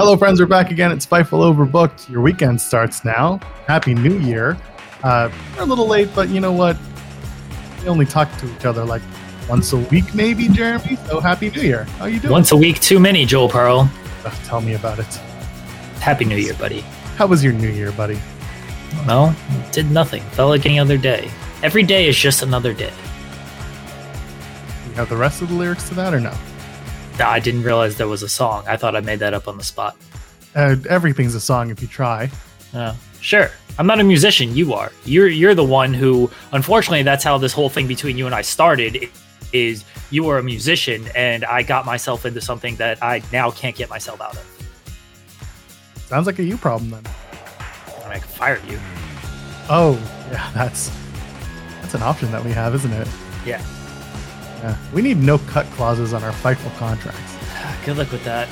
Hello, friends. We're back again. It's Fightful Overbooked. Your weekend starts now. Happy New Year. Uh, we're a little late, but you know what? We only talk to each other like once a week, maybe, Jeremy. So Happy New Year. How you doing? Once a week, too many, Joel Pearl. Tell me about it. Happy New Year, buddy. How was your New Year, buddy? Well, did nothing. Felt like any other day. Every day is just another day. You have the rest of the lyrics to that or no? I didn't realize there was a song. I thought I made that up on the spot. Uh, everything's a song if you try. Uh, sure. I'm not a musician. You are. You're you're the one who. Unfortunately, that's how this whole thing between you and I started. Is you are a musician, and I got myself into something that I now can't get myself out of. Sounds like a you problem then. I can fire you. Oh, yeah, that's that's an option that we have, isn't it? Yeah. Yeah. We need no cut clauses on our Fightful contracts. Good luck with that.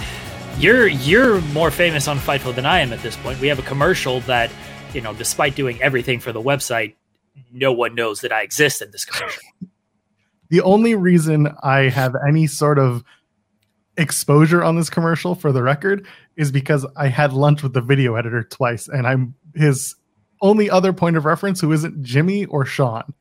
You're you're more famous on Fightful than I am at this point. We have a commercial that, you know, despite doing everything for the website, no one knows that I exist in this commercial. the only reason I have any sort of exposure on this commercial for the record is because I had lunch with the video editor twice and I'm his only other point of reference who isn't Jimmy or Sean.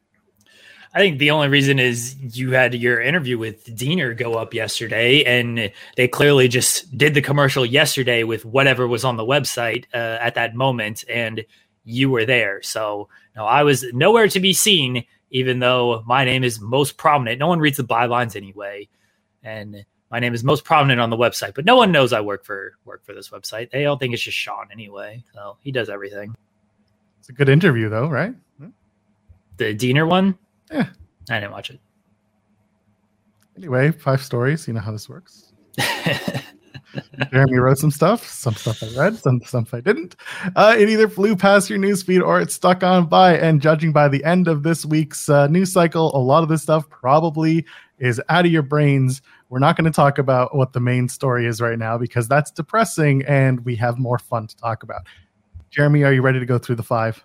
I think the only reason is you had your interview with Diener go up yesterday, and they clearly just did the commercial yesterday with whatever was on the website uh, at that moment, and you were there. So, no, I was nowhere to be seen, even though my name is most prominent. No one reads the bylines anyway, and my name is most prominent on the website, but no one knows I work for work for this website. They all think it's just Sean anyway. So he does everything. It's a good interview, though, right? The Diener one. Yeah. I didn't watch it. Anyway, five stories. You know how this works. Jeremy wrote some stuff. Some stuff I read, some stuff I didn't. Uh, it either flew past your newsfeed or it stuck on by. And judging by the end of this week's uh, news cycle, a lot of this stuff probably is out of your brains. We're not going to talk about what the main story is right now because that's depressing and we have more fun to talk about. Jeremy, are you ready to go through the five?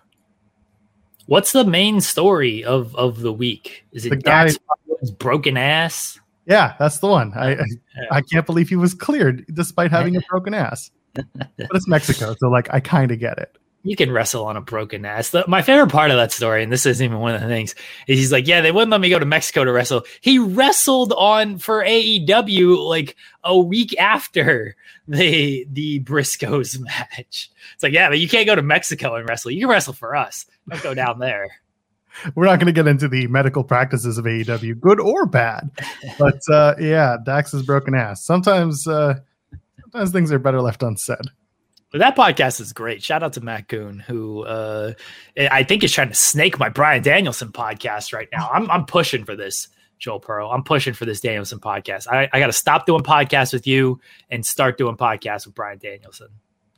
What's the main story of of the week? Is it The guy- broken ass? Yeah, that's the one. I I, I can't believe he was cleared despite having a broken ass. But it's Mexico, so like I kind of get it. You can wrestle on a broken ass. The, my favorite part of that story, and this isn't even one of the things, is he's like, "Yeah, they wouldn't let me go to Mexico to wrestle." He wrestled on for AEW like a week after the the Briscoes match. It's like, yeah, but you can't go to Mexico and wrestle. You can wrestle for us. Don't go down there. We're not going to get into the medical practices of AEW, good or bad. But uh, yeah, Dax's broken ass. Sometimes, uh, sometimes things are better left unsaid. But that podcast is great. Shout out to Matt Koon, who uh, I think is trying to snake my Bryan Danielson podcast right now. I'm, I'm pushing for this, Joel Pearl. I'm pushing for this Danielson podcast. I, I got to stop doing podcasts with you and start doing podcasts with Bryan Danielson.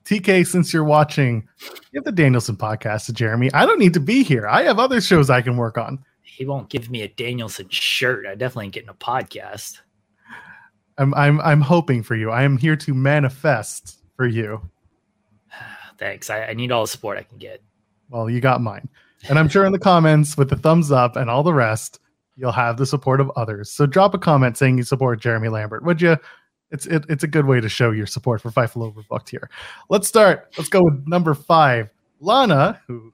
TK, since you're watching, give the Danielson podcast to Jeremy. I don't need to be here. I have other shows I can work on. He won't give me a Danielson shirt. I definitely ain't getting a podcast. I'm I'm I'm hoping for you. I am here to manifest for you. Thanks. I, I need all the support I can get. Well, you got mine. And I'm sure in the comments with the thumbs up and all the rest, you'll have the support of others. So drop a comment saying you support Jeremy Lambert, would you? It's it, it's a good way to show your support for Fightful Overbooked here. Let's start. Let's go with number five. Lana, who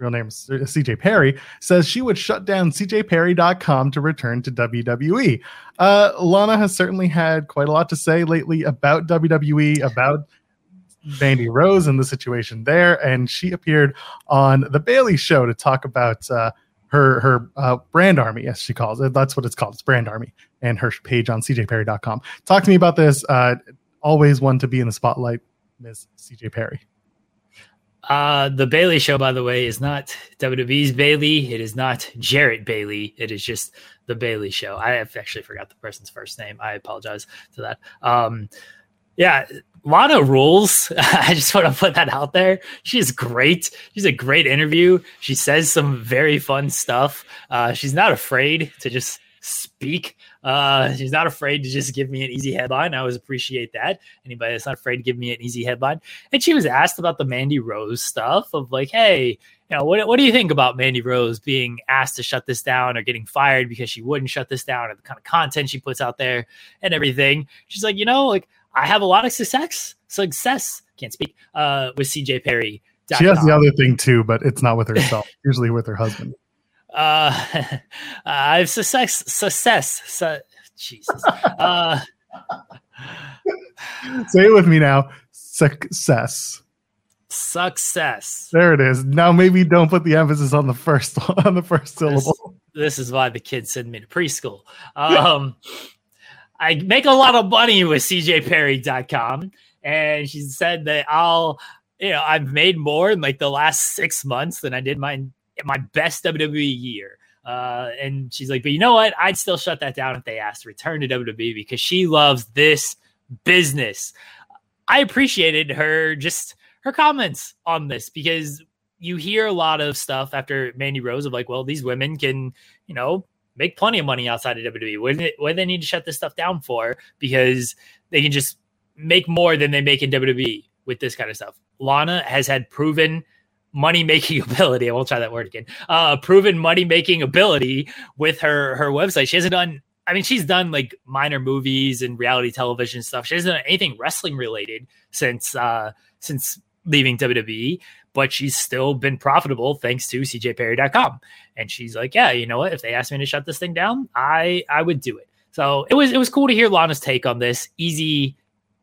real name is CJ Perry, says she would shut down CJPerry.com to return to WWE. Uh, Lana has certainly had quite a lot to say lately about WWE, about Mandy Rose and the situation there, and she appeared on the Bailey Show to talk about uh, her her uh, brand army, as she calls it. That's what it's called. It's brand army, and her page on CJPerry.com. Talk to me about this. Uh, always one to be in the spotlight, Miss CJ Perry. Uh, the Bailey show, by the way, is not WWE's Bayley. It is not Jarrett Bailey. It is just the Bailey show. I have actually forgot the person's first name. I apologize to that. Um, yeah, Lana rules. I just want to put that out there. She's great. She's a great interview. She says some very fun stuff. Uh, she's not afraid to just speak. Uh, she's not afraid to just give me an easy headline. I always appreciate that. Anybody that's not afraid to give me an easy headline. And she was asked about the Mandy Rose stuff of like, hey, you know, what, what do you think about Mandy Rose being asked to shut this down or getting fired because she wouldn't shut this down or the kind of content she puts out there and everything? She's like, you know, like I have a lot of success. Success can't speak uh, with CJ Perry. She has the other thing too, but it's not with herself. usually with her husband. Uh, I have success. Success. Su- Jesus. Uh, Say it with me now. Success. Success. There it is. Now maybe don't put the emphasis on the first on the first syllable. This, this is why the kids send me to preschool. Um, I make a lot of money with CJPerry.com, and she said that I'll, you know, I've made more in like the last six months than I did my my best WWE year. Uh, and she's like, but you know what? I'd still shut that down if they asked to return to WWE because she loves this business. I appreciated her just her comments on this because you hear a lot of stuff after Mandy Rose of like, well, these women can, you know, make plenty of money outside of WWE. What, what do they need to shut this stuff down for? Because they can just make more than they make in WWE with this kind of stuff. Lana has had proven money making ability. I won't try that word again. Uh, proven money making ability with her her website. She hasn't done. I mean, she's done like minor movies and reality television stuff. She hasn't done anything wrestling related since uh, since leaving WWE, but she's still been profitable thanks to CJPerry.com. And she's like, yeah, you know what? If they asked me to shut this thing down, I I would do it. So it was it was cool to hear Lana's take on this. Easy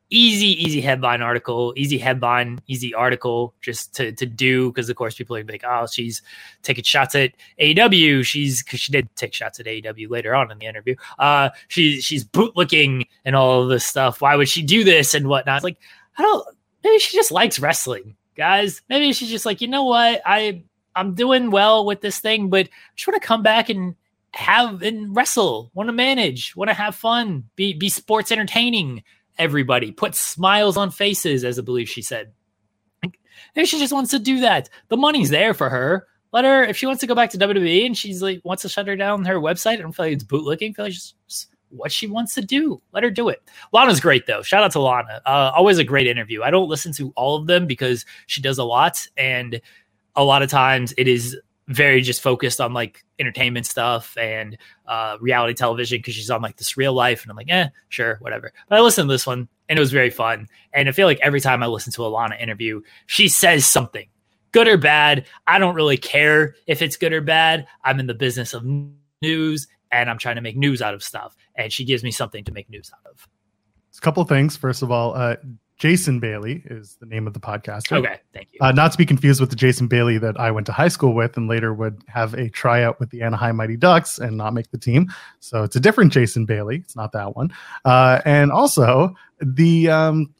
easy, easy headline article, easy headline, easy article just to, to do. Cause of course people are like, oh, she's taking shots at AEW. She's cause she did take shots at AEW later on in the interview. Uh, she, she's bootlicking and all this stuff. Why would she do this and whatnot? It's like, I don't, maybe she just likes wrestling guys. Maybe she's just like, you know what? I, I'm doing well with this thing, but I just want to come back and have and wrestle, want to manage, want to have fun, be, be sports entertaining everybody, put smiles on faces, as I believe she said. Maybe she just wants to do that. The money's there for her. Let her, if she wants to go back to WWE and she's like wants to shut her down her website, I don't feel like it's bootlicking. I feel like it's just what she wants to do. Let her do it. Lana's great though. Shout out to Lana. Uh, always a great interview. I don't listen to all of them because she does a lot, and a lot of times it is very just focused on like entertainment stuff and uh, reality television because she's on like this real life and I'm like, eh, sure, whatever. But I listened to this one and it was very fun. And I feel like every time I listen to a Lana interview, she says something, good or bad. I don't really care if it's good or bad. I'm in the business of news and I'm trying to make news out of stuff. And she gives me something to make news out of. It's a couple of things. First of all, uh, Jason Bailey is the name of the podcaster. Okay, thank you. Uh, not to be confused with the Jason Bailey that I went to high school with and later would have a tryout with the Anaheim Mighty Ducks and not make the team. So it's a different Jason Bailey. It's not that one. Uh, and also the um,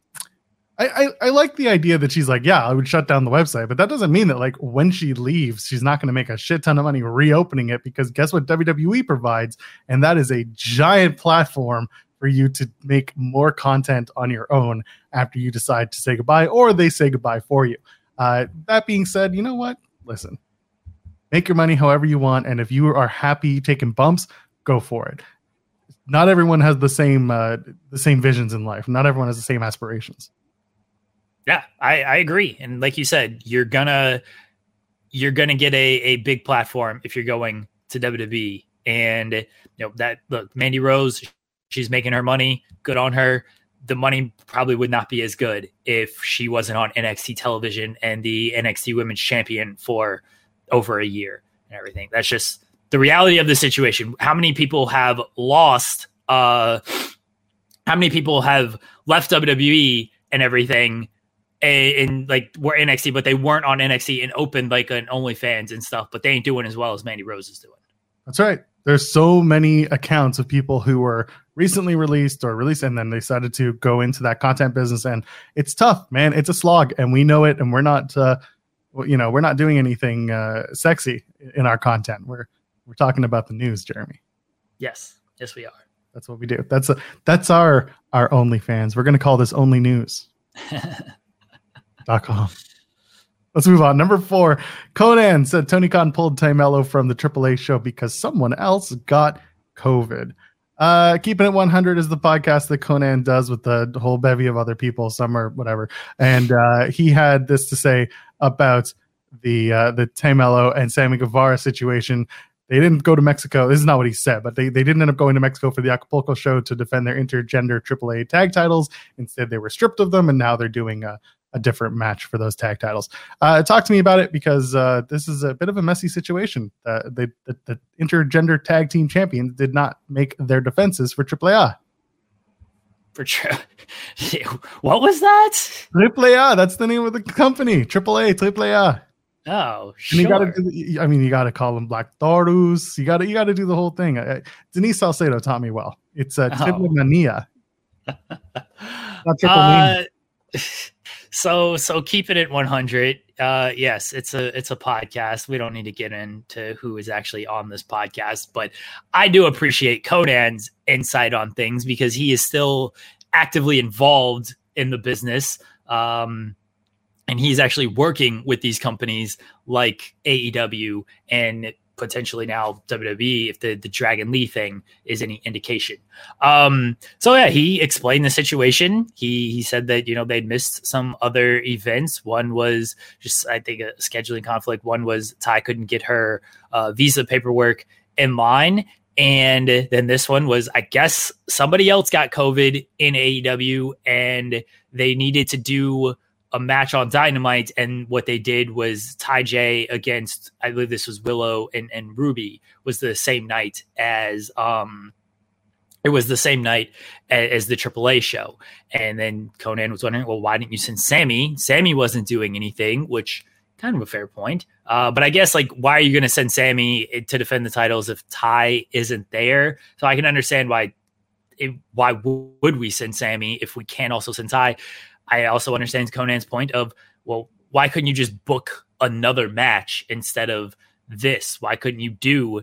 I, I, like the idea that she's like, yeah, I would shut down the website, but that doesn't mean that like when she leaves, she's not going to make a shit ton of money reopening it because guess what WWE provides, and that is a giant platform for you to make more content on your own after you decide to say goodbye or they say goodbye for you. Uh, that being said, you know what? Listen, make your money however you want. And if you are happy taking bumps, go for it. Not everyone has the same uh, the same visions in life. Not everyone has the same aspirations. Yeah, I, I agree. And like you said, you're gonna you're gonna get a, a big platform if you're going to WWE. And you know that look, Mandy Rose, She's making her money. Good on her. The money probably would not be as good if she wasn't on NXT television and the NXT Women's Champion for over a year and everything. That's just the reality of the situation. How many people have lost? Uh, how many people have left WWE and everything? And, like were NXT, but they weren't on NXT and opened like an OnlyFans and stuff, but they ain't doing as well as Mandy Rose is doing. That's right. There's so many accounts of people who were recently released or released and then they decided to go into that content business and it's tough man. It's a slog and we know it and we're not uh, you know we're not doing anything uh, sexy in our content. We're we're talking about the news jeremy. Yes. Yes we are. That's what we do. That's a that's our our only fans we're going to call this only news com Let's move on. Number four, Konnan said Tony Khan pulled Tay from the AAA show because someone else got COVID. Uh, keeping it 100 is the podcast that Konnan does with the whole bevy of other people, some or whatever. And uh, he had this to say about the uh, the Tay Melo and Sammy Guevara situation. they didn't go to Mexico. This is not what he said, but they, they didn't end up going to Mexico for the Acapulco show to defend their intergender AAA tag titles. Instead, they were stripped of them, and now they're doing a, a different match for those tag titles. Uh, talk to me about it because uh, this is a bit of a messy situation. Uh, they, the, the intergender tag team champions did not make their defenses for AAA. For sure. what was that? AAA. That's the name of the company. AAA. AAA. Oh, sure. And you gotta do, I mean, you gotta call them Black Taurus. You gotta, you gotta do the whole thing. Uh, Denise Salcedo taught me well. It's a uh, oh. mania. Not triple so, so keeping it at 100. Uh, yes, it's a, it's a podcast. We don't need to get into who is actually on this podcast, but I do appreciate Konnan's insight on things because he is still actively involved in the business. Um, and he's actually working with these companies like AEW and potentially now WWE if the, the Dragon Lee thing is any indication. Um, so yeah, he explained the situation. He he said that you know they'd missed some other events. One was just I think a scheduling conflict. One was Tay couldn't get her uh, visa paperwork in line. And then this one was, I guess, somebody else got COVID in AEW and they needed to do a match on Dynamite, and what they did was Tay J against I believe this was Willow and, and Ruby was the same night as um it was the same night as, as the AAA show, and then Konnan was wondering, well, why didn't you send Sammy? Sammy wasn't doing anything, which kind of a fair point. Uh, but I guess like, why are you going to send Sammy to defend the titles if Tay isn't there? So I can understand why. It, why would we send Sammy if we can't also send Tay? I also understand Konnan's point of, well, why couldn't you just book another match instead of this? Why couldn't you do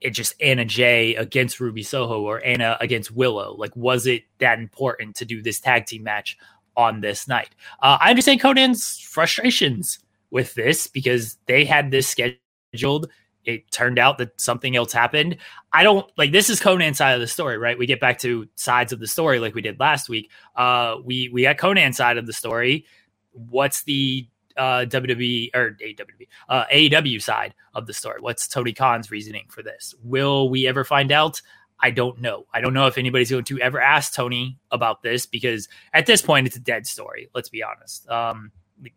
it just Anna Jay against Ruby Soho or Anna against Willow? Like, was it that important to do this tag team match on this night? Uh, I understand Konnan's frustrations with this because they had this scheduled it turned out that something else happened. I don't like this is Konnan's side of the story, right? We get back to sides of the story like we did last week. Uh, we we got Konnan's side of the story. What's the uh, WWE or AWB, uh, AEW side of the story? What's Tony Khan's reasoning for this? Will we ever find out? I don't know. I don't know if anybody's going to ever ask Tony about this because at this point it's a dead story. Let's be honest. Um,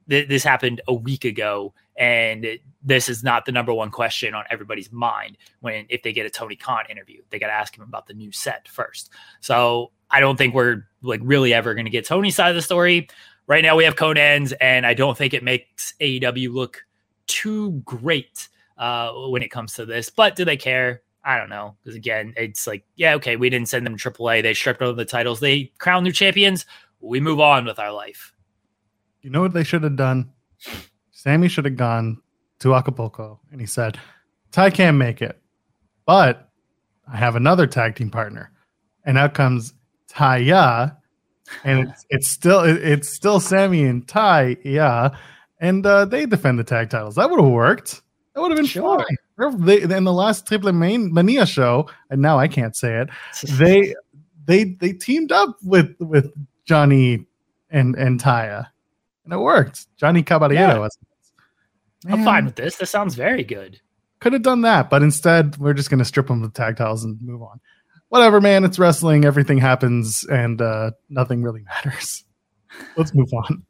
th- this happened a week ago, and this is not the number one question on everybody's mind when if they get a Tony Khan interview, they got to ask him about the new set first. So I don't think we're like really ever going to get Tony's side of the story. Right now we have Konnan's, and I don't think it makes AEW look too great uh, when it comes to this. But do they care? I don't know. Because again, it's like, yeah, okay, we didn't send them AAA. They stripped of the titles. They crown new champions. We move on with our life. You know what they should have done? Sammy should have gone to Acapulco and he said, Tay can't make it, but I have another tag team partner. And out comes Taya, and it's it's still it's still Sammy and Tay, yeah, and uh, they defend the tag titles. That would have worked. That would have been sure. fine. They, in the last Triple Mania show, and now I can't say it. They they they teamed up with with Johnny and and Taya, and it worked. Johnny Caballero. Yeah. I'm fine with this. This sounds very good. Could have done that, but instead we're just going to strip them of the tag titles and move on. Whatever, man. It's wrestling. Everything happens, and uh, nothing really matters. Let's move on.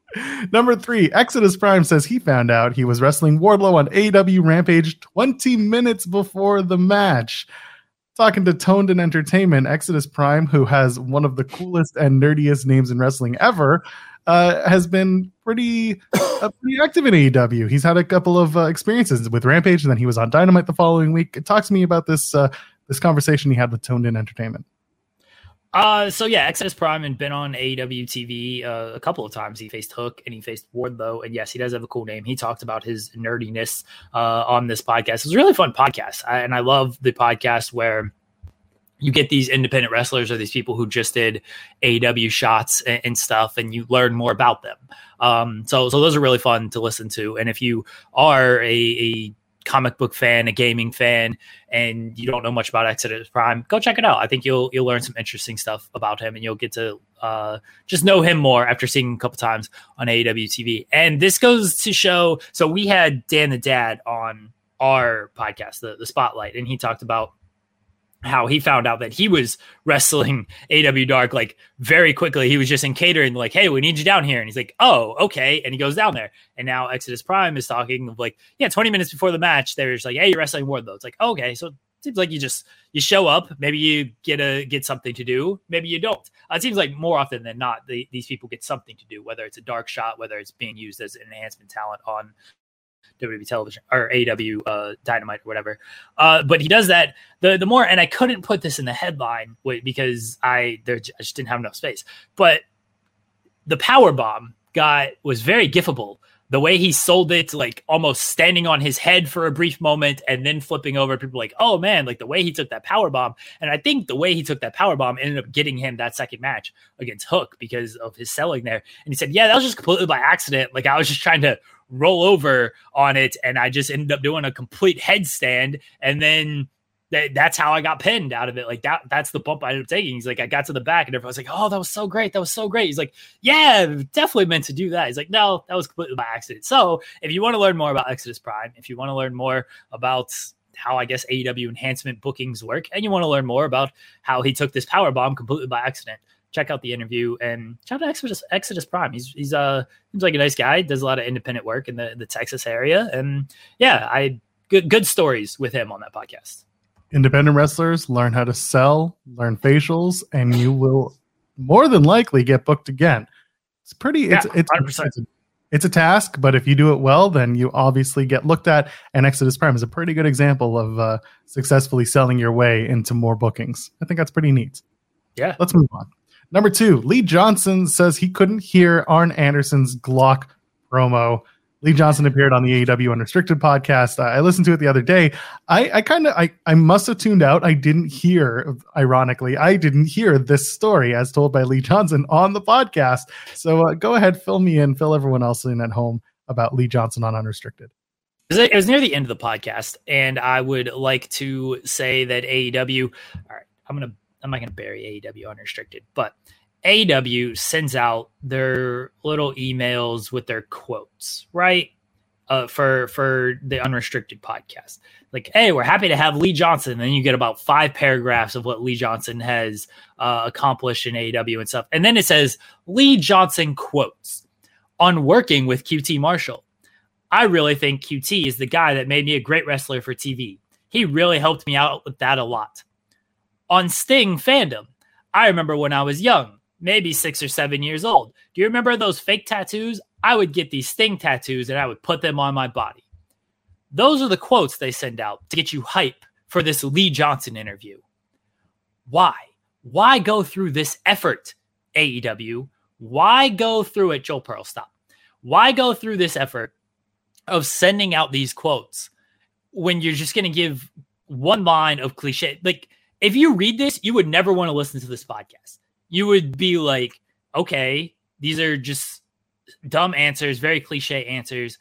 Number three, Exodus Prime says he found out he was wrestling Wardlow on AW Rampage 20 minutes before the match. Talking to Toned and Entertainment, Exodus Prime, who has one of the coolest and nerdiest names in wrestling ever, uh, has been pretty uh, pretty active in AEW. He's had a couple of uh, experiences with Rampage, and then he was on Dynamite the following week. Talk to me about this uh, this conversation he had with Toned In Entertainment. Uh, so yeah, Exodus Prime and been on AEW TV uh, a couple of times. He faced Hook and he faced Wardlow, and yes, he does have a cool name. He talked about his nerdiness uh, on this podcast. It was a really fun podcast, I, and I love the podcast where you get these independent wrestlers or these people who just did AEW shots and, and stuff, and you learn more about them. Um, so, so those are really fun to listen to. And if you are a, a comic book fan, a gaming fan, and you don't know much about Exodus Prime, go check it out. I think you'll you'll learn some interesting stuff about him, and you'll get to uh, just know him more after seeing him a couple times on AEW TV. And this goes to show. So we had Dan the Dad on our podcast, the, the Spotlight, and he talked about how he found out that he was wrestling AW Dark like very quickly. He was just in catering, like, hey, we need you down here. And he's like, oh, okay. And he goes down there. And now Exodus Prime is talking of like, yeah, 20 minutes before the match, they're just like, hey, you're wrestling Wardlow. It's like, okay. So it seems like you just you show up, maybe you get a get something to do, maybe you don't. Uh, it seems like more often than not, the, these people get something to do, whether it's a dark shot, whether it's being used as an enhancement talent on WWE television or AW uh, Dynamite or whatever. Uh, but he does that the the more, and I couldn't put this in the headline because I there I just didn't have enough space. But the power bomb got was very gifable. The way he sold it, like almost standing on his head for a brief moment and then flipping over, people like, oh man, like the way he took that power bomb. And I think the way he took that power bomb ended up getting him that second match against Hook because of his selling there. And he said, yeah, that was just completely by accident. Like I was just trying to roll over on it, and I just ended up doing a complete headstand, and then that, that's how I got pinned out of it. Like that, that's the bump I ended up taking. He's like, I got to the back, and everyone's like, "Oh, that was so great! That was so great." He's like, "Yeah, definitely meant to do that." He's like, "No, that was completely by accident." So, if you want to learn more about Exodus Prime, if you want to learn more about how I guess AEW enhancement bookings work, and you want to learn more about how he took this power bomb completely by accident, check out the interview and shout out Exodus, Exodus Prime. He's he's uh seems like a nice guy. Does a lot of independent work in the the Texas area, and yeah, I good good stories with him on that podcast. Independent wrestlers learn how to sell, learn facials, and you will more than likely get booked again. It's pretty. It's yeah, it's, it's a, it's a task, but if you do it well, then you obviously get looked at. And Exodus Prime is a pretty good example of uh, successfully selling your way into more bookings. I think that's pretty neat. Yeah. Let's move on. Number two, Lee Johnson says he couldn't hear Arn Anderson's Glock promo. Lee Johnson appeared on the AEW Unrestricted podcast. I listened to it the other day. I, I kind of, I, I must have tuned out. I didn't hear, ironically, I didn't hear this story as told by Lee Johnson on the podcast. So uh, go ahead, fill me in, fill everyone else in at home about Lee Johnson on Unrestricted. It was near the end of the podcast, and I would like to say that AEW. All right, I'm gonna I'm not going to bury AEW unrestricted, but AEW sends out their little emails with their quotes, right? Uh, for for the unrestricted podcast, like, hey, we're happy to have Lee Johnson. And then you get about five paragraphs of what Lee Johnson has uh, accomplished in AEW and stuff, and then it says Lee Johnson quotes on working with QT Marshall. I really think QT is the guy that made me a great wrestler for TV. He really helped me out with that a lot on Sting fandom. I remember when I was young, maybe six or seven years old. Do you remember those fake tattoos? I would get these Sting tattoos and I would put them on my body. Those are the quotes they send out to get you hype for this Lee Johnson interview. Why? Why go through this effort, AEW? Why go through it, Joel Pearl? Stop. Why go through this effort of sending out these quotes when you're just going to give one line of cliche? Like, if you read this, you would never want to listen to this podcast. You would be like, okay, these are just dumb answers, very cliche answers.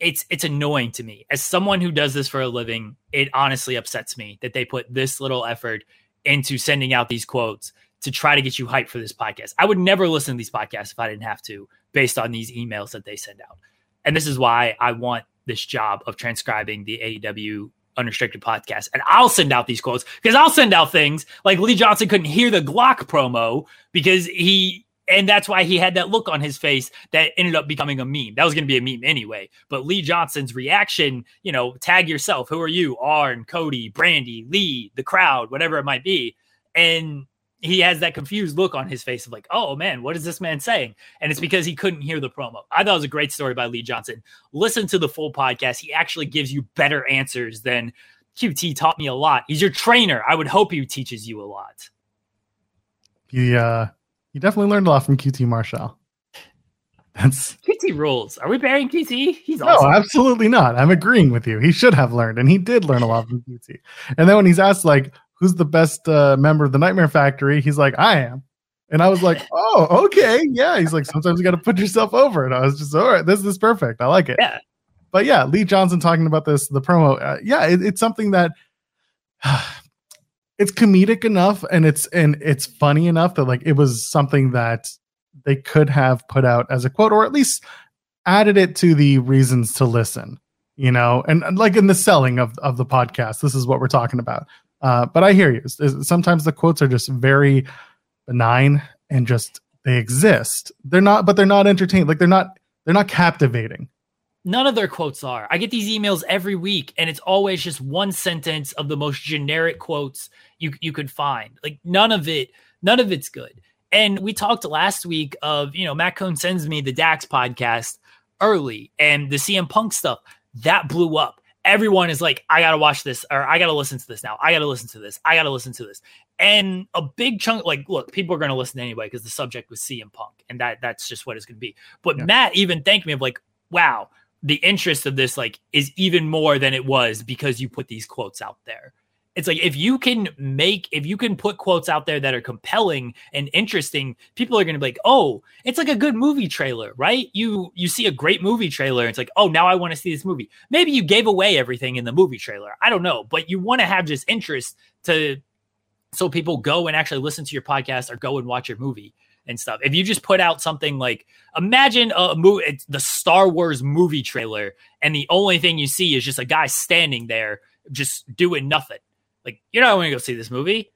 It's it's annoying to me. As someone who does this for a living, it honestly upsets me that they put this little effort into sending out these quotes to try to get you hyped for this podcast. I would never listen to these podcasts if I didn't have to, based on these emails that they send out. And this is why I want this job of transcribing the AEW unrestricted podcast and I'll send out these quotes because I'll send out things like Lee Johnson couldn't hear the Glock promo because he and that's why he had that look on his face that ended up becoming a meme. That was going to be a meme anyway. But Lee Johnson's reaction, you know, tag yourself. Who are you? Arn, Cody, brandy Lee, the crowd, whatever it might be. And he has that confused look on his face of like, oh man, what is this man saying? And it's because he couldn't hear the promo. I thought it was a great story by Lee Johnson. Listen to the full podcast. He actually gives you better answers than QT taught me a lot. He's your trainer. I would hope he teaches you a lot. He uh he definitely learned a lot from QT Marshall. That's QT rules. Are we burying QT? He's awesome. no, absolutely not. I'm agreeing with you. He should have learned, and he did learn a lot from QT. And then when he's asked like, who's the best uh, member of the Nightmare Factory? He's like, I am. And I was like, oh, okay. Yeah. He's like, sometimes you got to put yourself over. And I was just, all right, this is perfect. I like it. Yeah. But yeah, Lee Johnson talking about this, the promo. Uh, yeah, it, it's something that it's comedic enough and it's and it's funny enough that like it was something that they could have put out as a quote or at least added it to the reasons to listen you know, and, and like in the selling of of the podcast, this is what we're talking about. Uh, but I hear you. Sometimes the quotes are just very benign and just they exist. They're not, but they're not entertaining. Like they're not they're not captivating. None of their quotes are. I get these emails every week, and it's always just one sentence of the most generic quotes you you could find. Like none of it, none of it's good. And we talked last week of you know Matt Koon sends me the Dax podcast early, and the CM Punk stuff that blew up. Everyone is like, I gotta watch this, or I gotta listen to this now. I gotta listen to this. I gotta listen to this. And a big chunk, like, look, people are gonna listen anyway because the subject was CM Punk, and that that's just what it's gonna be. But yeah. Matt even thanked me of like, wow, the interest of this like is even more than it was because you put these quotes out there it's like if you can make if you can put quotes out there that are compelling and interesting people are going to be like oh it's like a good movie trailer right? You you see a great movie trailer it's like oh now i want to see this movie. Maybe you gave away everything in the movie trailer i don't know but you want to have just interest to so people go and actually listen to your podcast or go and watch your movie and stuff. If you just put out something like imagine a movie the star wars movie trailer and the only thing you see is just a guy standing there just doing nothing like, you're not going to go see this movie.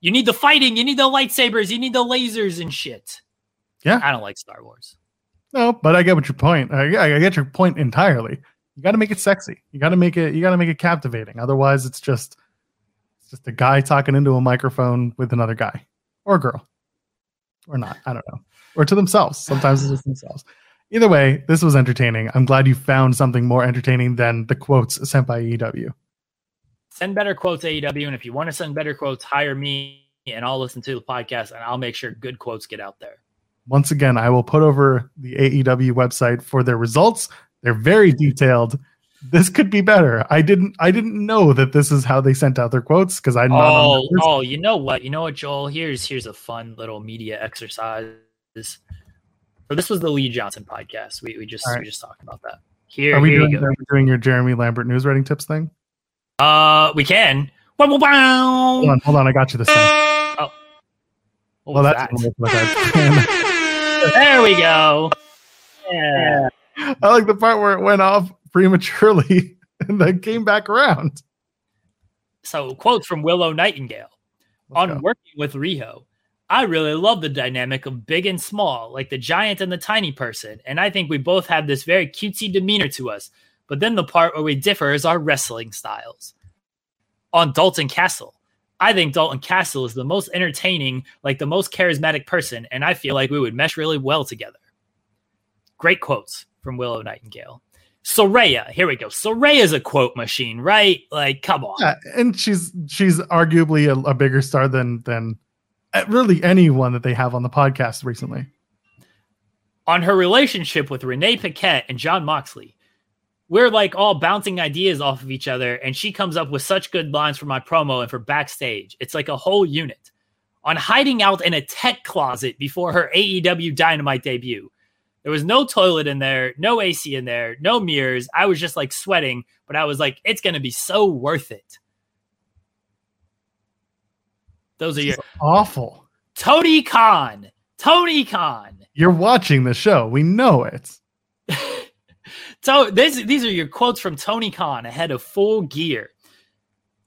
You need the fighting, you need the lightsabers, you need the lasers and shit. Yeah. I don't like Star Wars. No, but I get what your point. I, I get your point entirely. You got to make it sexy. You got to make it. You got to make it captivating. Otherwise, it's just it's just a guy talking into a microphone with another guy or a girl, or not. I don't know. Or to themselves. Sometimes it's just themselves. Either way, this was entertaining. I'm glad you found something more entertaining than the quotes sent by EW send better quotes AEW. And if you want to send better quotes, hire me and I'll listen to the podcast and I'll make sure good quotes get out there. Once again, I will put over the AEW website for their results. They're very detailed. This could be better. I didn't I didn't know that this is how they sent out their quotes because I'm not Oh, oh, you know what? You know what, Joel? Here's here's a fun little media exercise. So this was the Lee Johnson podcast. We we just right. we just talked about that. Here, are we here doing, are we doing your Jeremy Lambert news writing tips thing? Uh, we can. Hold on, hold on. I got you this time. Oh, what well, that's that? there we go. Yeah. I like the part where it went off prematurely and then came back around. So, quotes from Willow Nightingale Let's on go. working with Riho. I really love the dynamic of big and small, like the giant and the tiny person. And I think we both have this very cutesy demeanor to us. But then the part where we differ is our wrestling styles. On Dalton Castle, I think Dalton Castle is the most entertaining, like the most charismatic person, and I feel like we would mesh really well together. Great quotes from Willow Nightingale. Saraya, here we go. Saraya's a quote machine, right? Like, come on. Yeah, and she's she's arguably a, a bigger star than than uh, really anyone that they have on the podcast recently. On her relationship with Renee Paquette and Jon Moxley, we're like all bouncing ideas off of each other, and she comes up with such good lines for my promo and for backstage. It's like a whole unit. On hiding out in a tech closet before her AEW Dynamite debut. There was no toilet in there, no AC in there, no mirrors. I was just like sweating, but I was like, it's going to be so worth it. Those are your awful. Tony Khan. Tony Khan. You're watching the show. We know it. So this, these are your quotes from Tony Khan ahead of Full Gear.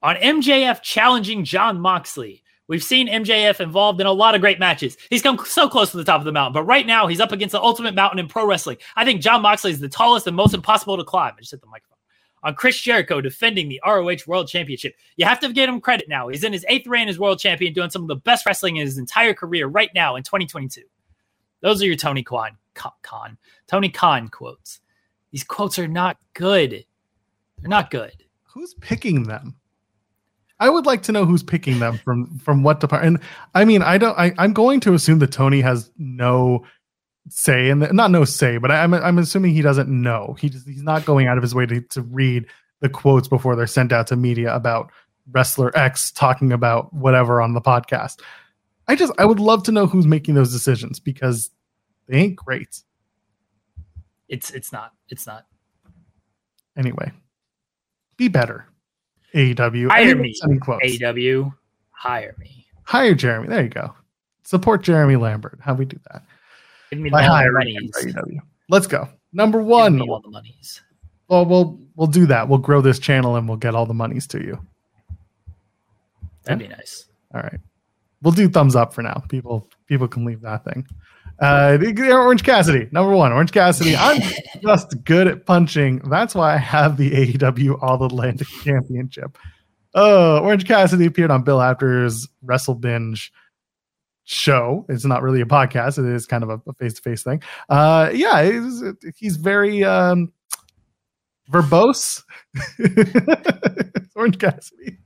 On MJF challenging Jon Moxley, we've seen MJF involved in a lot of great matches. He's come so close to the top of the mountain, but right now he's up against the ultimate mountain in pro wrestling. I think Jon Moxley is the tallest and most impossible to climb. I just hit the microphone. On Chris Jericho defending the ROH World Championship. You have to give him credit now. He's in his eighth reign as world champion, doing some of the best wrestling in his entire career right now in 2022. Those are your Tony Khan, Khan Tony Khan quotes. These quotes are not good. They're not good. Who's picking them? I would like to know who's picking them from from what department. I mean, I don't. I, I'm going to assume that Tony has no say and not no say, but I, am I'm, I'm assuming he doesn't know. He just, he's not going out of his way to to read the quotes before they're sent out to media about wrestler X talking about whatever on the podcast. I just I would love to know who's making those decisions because they ain't great. It's it's not. It's not. Anyway, be better. AEW. Hire me. AEW. Hire me. Hire Jeremy. There you go. Support Jeremy Lambert. How we do that? Give me By the monies. AEW. Let's go. Number one. all the monies. Well, we'll we'll do that. We'll grow this channel and we'll get all the monies to you. That'd be nice. All right. We'll do thumbs up for now. People people can leave that thing. Uh, Orange Cassidy, number one. Orange Cassidy. I'm just good at punching. That's why I have the AEW All Atlantic Championship. Oh, Orange Cassidy appeared on Bill Apter's Wrestle Binge show. It's not really a podcast. It is kind of a face to face thing. Uh, yeah, he's, he's very um, verbose. Orange Cassidy.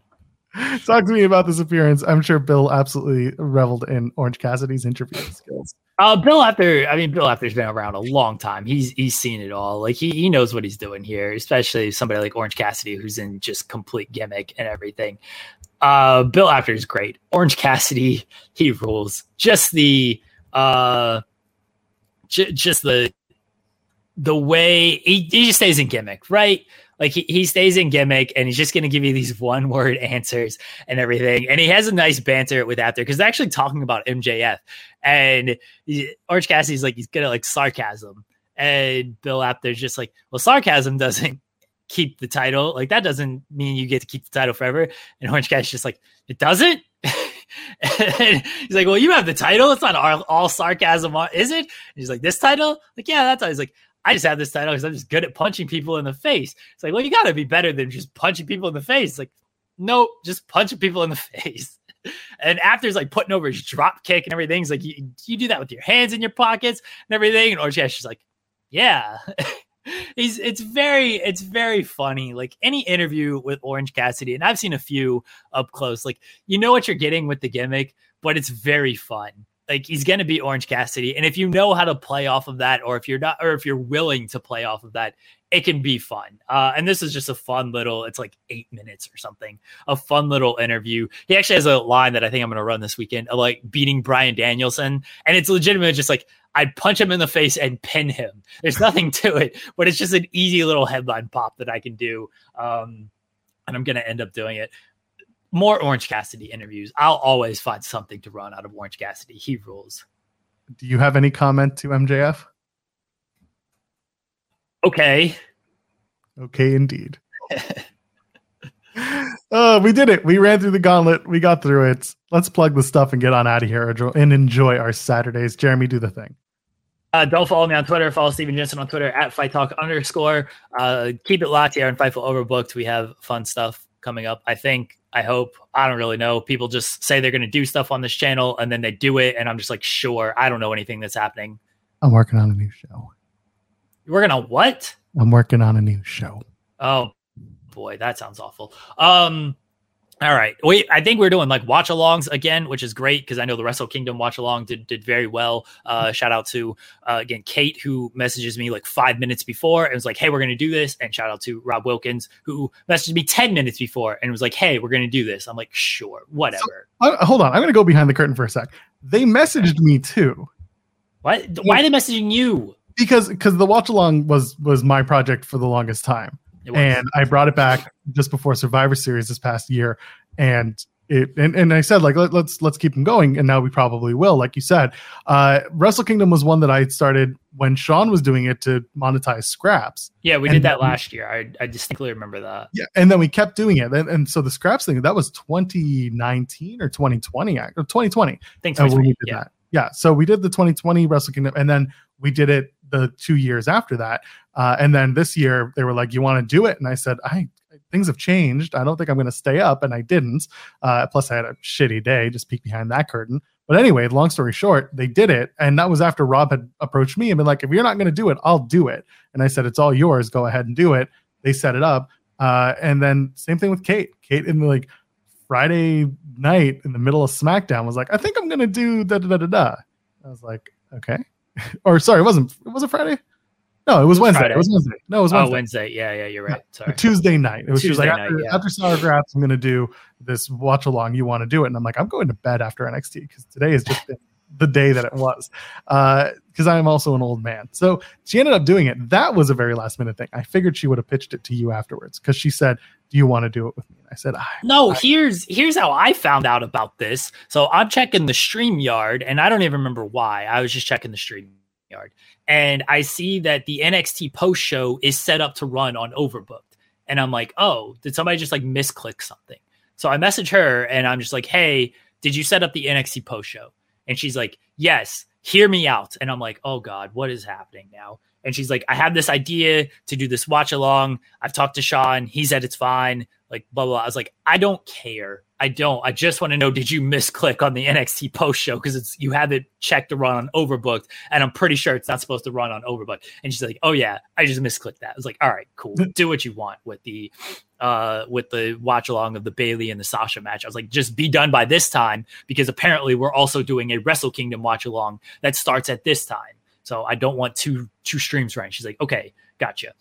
Talk to me about this appearance. I'm sure Bill absolutely reveled in Orange Cassidy's interview skills. Uh, Bill Apter, I mean, Bill Apter's been around a long time. He's he's seen it all. Like he he knows what he's doing here, especially somebody like Orange Cassidy, who's in just complete gimmick and everything. Uh, Bill Apter is great. Orange Cassidy, he rules. Just the uh, j- just the the way he, he just stays in gimmick, right? Like he, he stays in gimmick and he's just going to give you these one word answers and everything. And he has a nice banter with Apter because they're actually talking about MJF. And he, Orange Cassidy's like, he's good at like sarcasm. And Bill Apter's just like, well, sarcasm doesn't keep the title. Like that doesn't mean you get to keep the title forever. And Orange Cassidy's just like, it doesn't? and he's like, well, you have the title. It's not all, all sarcasm, is it? And he's like, this title? Like, yeah, that's. He's like, I just have this title because I'm just good at punching people in the face. It's like, well, you got to be better than just punching people in the face. It's like, nope, just punching people in the face. And after he's like putting over his drop kick and everything, he's like, you, you do that with your hands in your pockets and everything. And Orange Cash is like, yeah. he's it's very it's very funny. Like any interview with Orange Cassidy, and I've seen a few up close. Like you know what you're getting with the gimmick, but it's very fun like he's going to be Orange Cassidy. And if you know how to play off of that, or if you're not, or if you're willing to play off of that, it can be fun. Uh, and this is just a fun little, it's like eight minutes or something, a fun little interview. He actually has a line that I think I'm going to run this weekend, like beating Bryan Danielson. And it's legitimate, just like I'd punch him in the face and pin him. There's nothing to it, but it's just an easy little headline pop that I can do. Um, and I'm going to end up doing it more Orange Cassidy interviews. I'll always find something to run out of Orange Cassidy. He rules. Do you have any comment to MJF? Okay. Okay, indeed. uh, we did it. We ran through the gauntlet. We got through it. Let's plug the stuff and get on out of here and enjoy our Saturdays. Jeremy, do the thing. Uh, don't follow me on Twitter. Follow Steven Jensen on Twitter at Fight Talk underscore. Uh, keep it here on Fightful Overbooked. We have fun stuff coming up. I think I hope. I don't really know. People just say they're going to do stuff on this channel and then they do it. And I'm just like, sure. I don't know anything that's happening. I'm working on a new show. You're working on what? I'm working on a new show. Oh boy, that sounds awful. Um, all right. We I think we're doing like watch alongs again, which is great because I know the Wrestle Kingdom watch along did did very well. Uh, shout out to uh, again Kate who messages me like five minutes before and was like, "Hey, we're gonna do this," and shout out to Rob Wilkins who messaged me ten minutes before and was like, "Hey, we're gonna do this." I'm like, "Sure, whatever." So, uh, hold on, I'm gonna go behind the curtain for a sec. They messaged me too. What? Why are they messaging you? Because because the watch along was was my project for the longest time and I brought it back just before Survivor Series this past year, and it and, and I said like Let, us let's, let's keep them going, and now we probably will, like you said. Uh, Wrestle Kingdom was one that I started when Sean was doing it to monetize scraps. Yeah, we and did that last year. I I distinctly remember that. Yeah, and then we kept doing it, and, and so the scraps thing that was 2019 or 2020, or 2020. I think 2020, yeah. That. Yeah, so we did the 2020 Wrestle Kingdom, and then we did it the two years after that. Uh, and then this year they were like, "You want to do it?" And I said, "I things have changed. I don't think I'm going to stay up," and I didn't. Uh, plus, I had a shitty day. Just peek behind that curtain. But anyway, long story short, they did it, and that was after Rob had approached me and been like, "If you're not going to do it, I'll do it." And I said, "It's all yours. Go ahead and do it." They set it up, uh, and then same thing with Kate. Kate in the like Friday night in the middle of SmackDown was like, "I think I'm going to do da da da da da." I was like, "Okay." or sorry, it wasn't. It Was it Friday? No, it was, Wednesday. Friday. It was Wednesday. No, it was oh, Wednesday. Oh, Wednesday. Yeah, yeah, you're right. Sorry. Tuesday night. It was Tuesday like, night, after, yeah. after Sour I'm going to do this watch along. You want to do it? And I'm like, I'm going to bed after NXT because today has just been the day that it was. Uh, Because uh, I'm also an old man. So she ended up doing it. That was a very last minute thing. I figured she would have pitched it to you afterwards because she said, "Do you want to do it with me?" And I said, I, "No." I, here's here's how I found out about this. So I'm checking the StreamYard, and I don't even remember why. I was just checking the stream yard, and I see that the NXT post show is set up to run on Overbooked. And I'm like, oh, did somebody just like misclick something? So I message her and I'm just like, hey, did you set up the NXT post show? And she's like, yes, hear me out. And I'm like, oh God, what is happening now? And she's like, I have this idea to do this watch along. I've talked to Sean. He said it's fine. Like, blah, blah. I was like, I don't care. I don't. I just want to know did you misclick on the NXT post show? Because it's you have it checked to run on overbooked. And I'm pretty sure it's not supposed to run on overbooked. And she's like, Oh yeah, I just misclicked that. I was like, All right, cool. Do what you want with the uh with the watch along of the Bayley and the Sasha match. I was like, just be done by this time because apparently we're also doing a Wrestle Kingdom watch along that starts at this time. So I don't want two two streams running. She's like, okay, gotcha.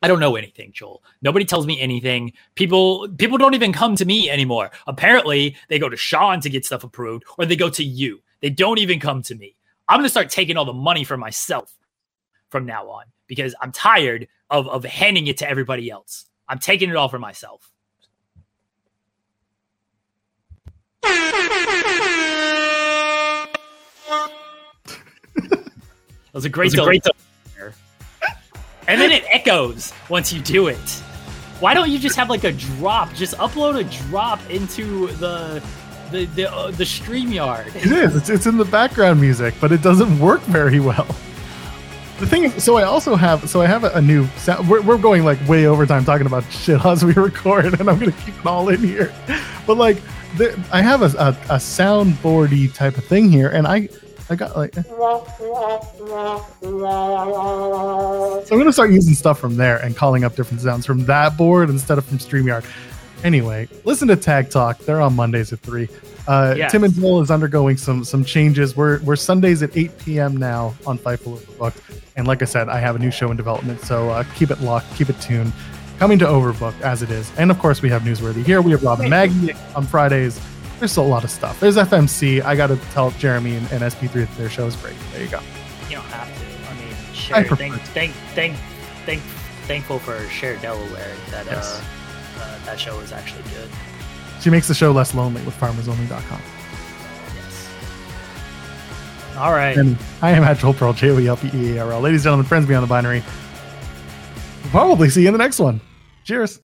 I don't know anything, Joel. Nobody tells me anything. People people don't even come to me anymore. Apparently, they go to Sean to get stuff approved, or they go to you. They don't even come to me. I'm gonna start taking all the money for myself from now on because I'm tired of of handing it to everybody else. I'm taking it all for myself. That was a great, was a great and then it echoes once you do it. Why don't you just have like a drop? Just upload a drop into the the the, uh, the StreamYard. It is. It's, it's in the background music, but it doesn't work very well. The thing is, so I also have, so I have a, a new sound. We're, we're going like way over time talking about shit as we record, and I'm gonna keep it all in here. But like, the, I have a, a, a soundboardy type of thing here, and I I got like. So I'm gonna start using stuff from there and calling up different sounds from that board instead of from StreamYard. Anyway, listen to Tag Talk. They're on Mondays at three. Uh, yes. Tim and Joel is undergoing some some changes. We're we're Sundays at 8 p.m. now on Fightful Overbooked. And like I said, I have a new show in development, so uh, keep it locked, keep it tuned. Coming to Overbooked as it is, and of course we have newsworthy here. We have Rob and Maggie on Fridays there's still a lot of stuff. There's FMC. I got to tell Jeremy and, and, SP3 that their show is great. There you go. You don't have to. I mean, sure. I thank, thank, thank, thank, thankful for Share Delaware that yes. uh, uh, that show was actually good. She makes the show less lonely with FarmersOnly.com. Yes. All right. And I am at Joel Pearl, J O E L P E A R L. Ladies and gentlemen, friends beyond the binary. We'll probably see you in the next one. Cheers.